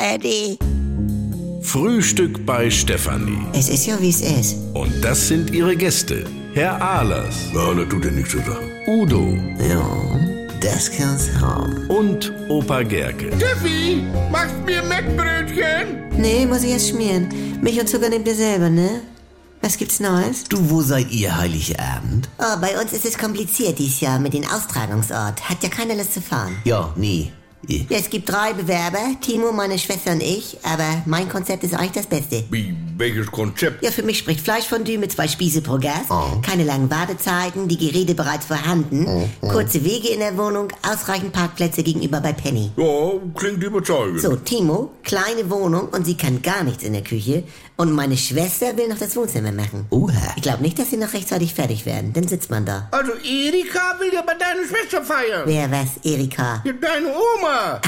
ARD. Frühstück bei Stefanie. Es ist ja, wie es ist. Und das sind ihre Gäste. Herr Ahlers. Ja, das tut ja nichts zu sagen. Udo Ja, das kann's haben. und Opa Gerke. Steffi, machst mir Mettbrötchen? Nee, muss ich erst schmieren. Milch und Zucker nehmt ihr selber, ne? Was gibt's Neues? Du, wo seid ihr Heiligabend? Oh, bei uns ist es kompliziert dieses Jahr mit dem Austragungsort. Hat ja keiner Lust zu fahren. Ja, nee. Ja, es gibt drei Bewerber, Timo, meine Schwester und ich, aber mein Konzept ist eigentlich das Beste. Wie, welches Konzept? Ja, für mich spricht Fleischfondue mit zwei Spieße pro Gast, keine langen Wartezeiten, die Geräte bereits vorhanden, kurze Wege in der Wohnung, ausreichend Parkplätze gegenüber bei Penny. Ja, klingt überzeugend. So, Timo, kleine Wohnung und sie kann gar nichts in der Küche und meine Schwester will noch das Wohnzimmer machen. Oha. Ich glaube nicht, dass sie noch rechtzeitig fertig werden, dann sitzt man da. Also Erika will ja bei deiner Schwester feiern. Wer was, Erika? Ja, deine Oma. 마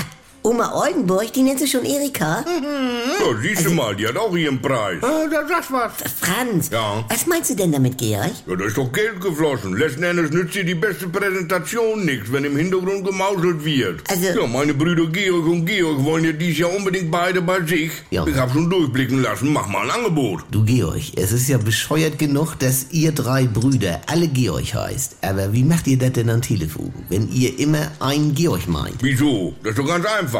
Oma Oldenburg, die nennt sie schon Erika? Ja, siehst du mal, die hat auch ihren Preis. Ah, da sagst was. Franz, Ja. was meinst du denn damit, Georg? Ja, da ist doch Geld geflossen. Letzten Endes nützt dir die beste Präsentation nichts, wenn im Hintergrund gemauschelt wird. Also- Ja, meine Brüder Georg und Georg wollen ja dies Jahr unbedingt beide bei sich. Ja. Ich hab schon durchblicken lassen, mach mal ein Angebot. Du Georg, es ist ja bescheuert genug, dass ihr drei Brüder alle Georg heißt. Aber wie macht ihr das denn am Telefon, wenn ihr immer einen Georg meint? Wieso? Das ist doch ganz einfach.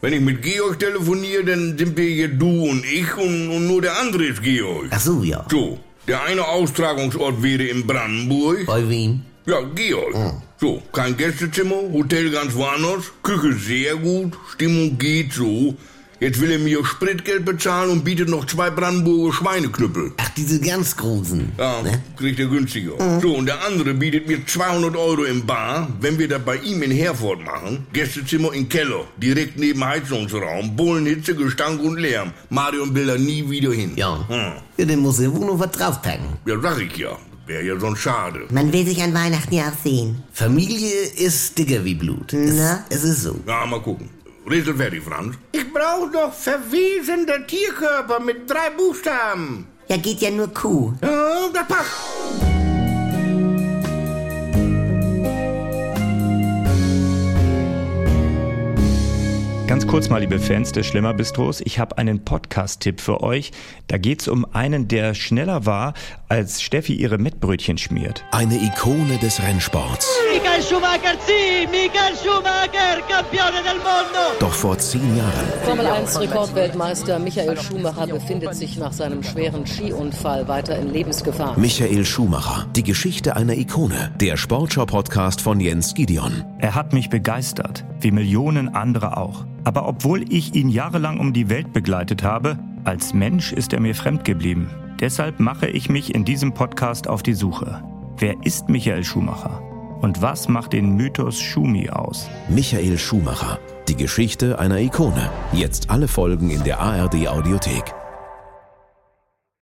Wenn ich mit Georg telefoniere, dann sind wir hier du und ich und, und nur der andere ist Georg. Ach so, ja. So, der eine Austragungsort wäre in Brandenburg. Bei wem? Ja, Georg. So, kein Gästezimmer, Hotel ganz woanders, Küche sehr gut, Stimmung geht so. Jetzt will er mir Spritgeld bezahlen und bietet noch zwei Brandenburger Schweineknüppel. Ach, diese ganz großen. Ja, Ne? kriegt er günstiger. So, und der andere bietet mir 200 Euro im Bar, wenn wir das bei ihm in Herford machen. Gästezimmer im Keller, direkt neben Heizungsraum, Bullenhitze, Gestank und Lärm. Marion will da nie wieder hin. Ja. Hm. Ja, dann muss er wohl noch was draufpacken. Ja, sag ich ja. Wäre ja sonst schade. Man will sich an Weihnachten ja auch sehen. Familie ist dicker wie Blut. Es, Na? es ist so. Ja, mal gucken. Rätsel fertig, Franz. Ich brauche noch verwesende Tierkörper mit drei Buchstaben. Ja, geht ja nur Kuh. Ja, das passt. Ganz kurz mal, liebe Fans des Schlemmer Bistros, ich habe einen Podcast-Tipp für euch. Da geht's um einen, der schneller war, als Steffi ihre Mettbrötchen schmiert. Eine Ikone des Rennsports. Michael Schumacher, sì, Michael Schumacher, campione del mondo! Doch vor zehn Jahren Formel 1 Rekordweltmeister Michael Schumacher befindet sich nach seinem schweren Skiunfall weiter in Lebensgefahr. Michael Schumacher. Die Geschichte einer Ikone. Der Sportschau-Podcast von Jens Gideon. Er hat mich begeistert, wie Millionen andere auch. Aber obwohl ich ihn jahrelang um die Welt begleitet habe, als Mensch ist er mir fremd geblieben. Deshalb mache ich mich in diesem Podcast auf die Suche. Wer ist Michael Schumacher? Und was macht den Mythos Schumi aus? Michael Schumacher. Die Geschichte einer Ikone. Jetzt alle Folgen in der ARD Audiothek.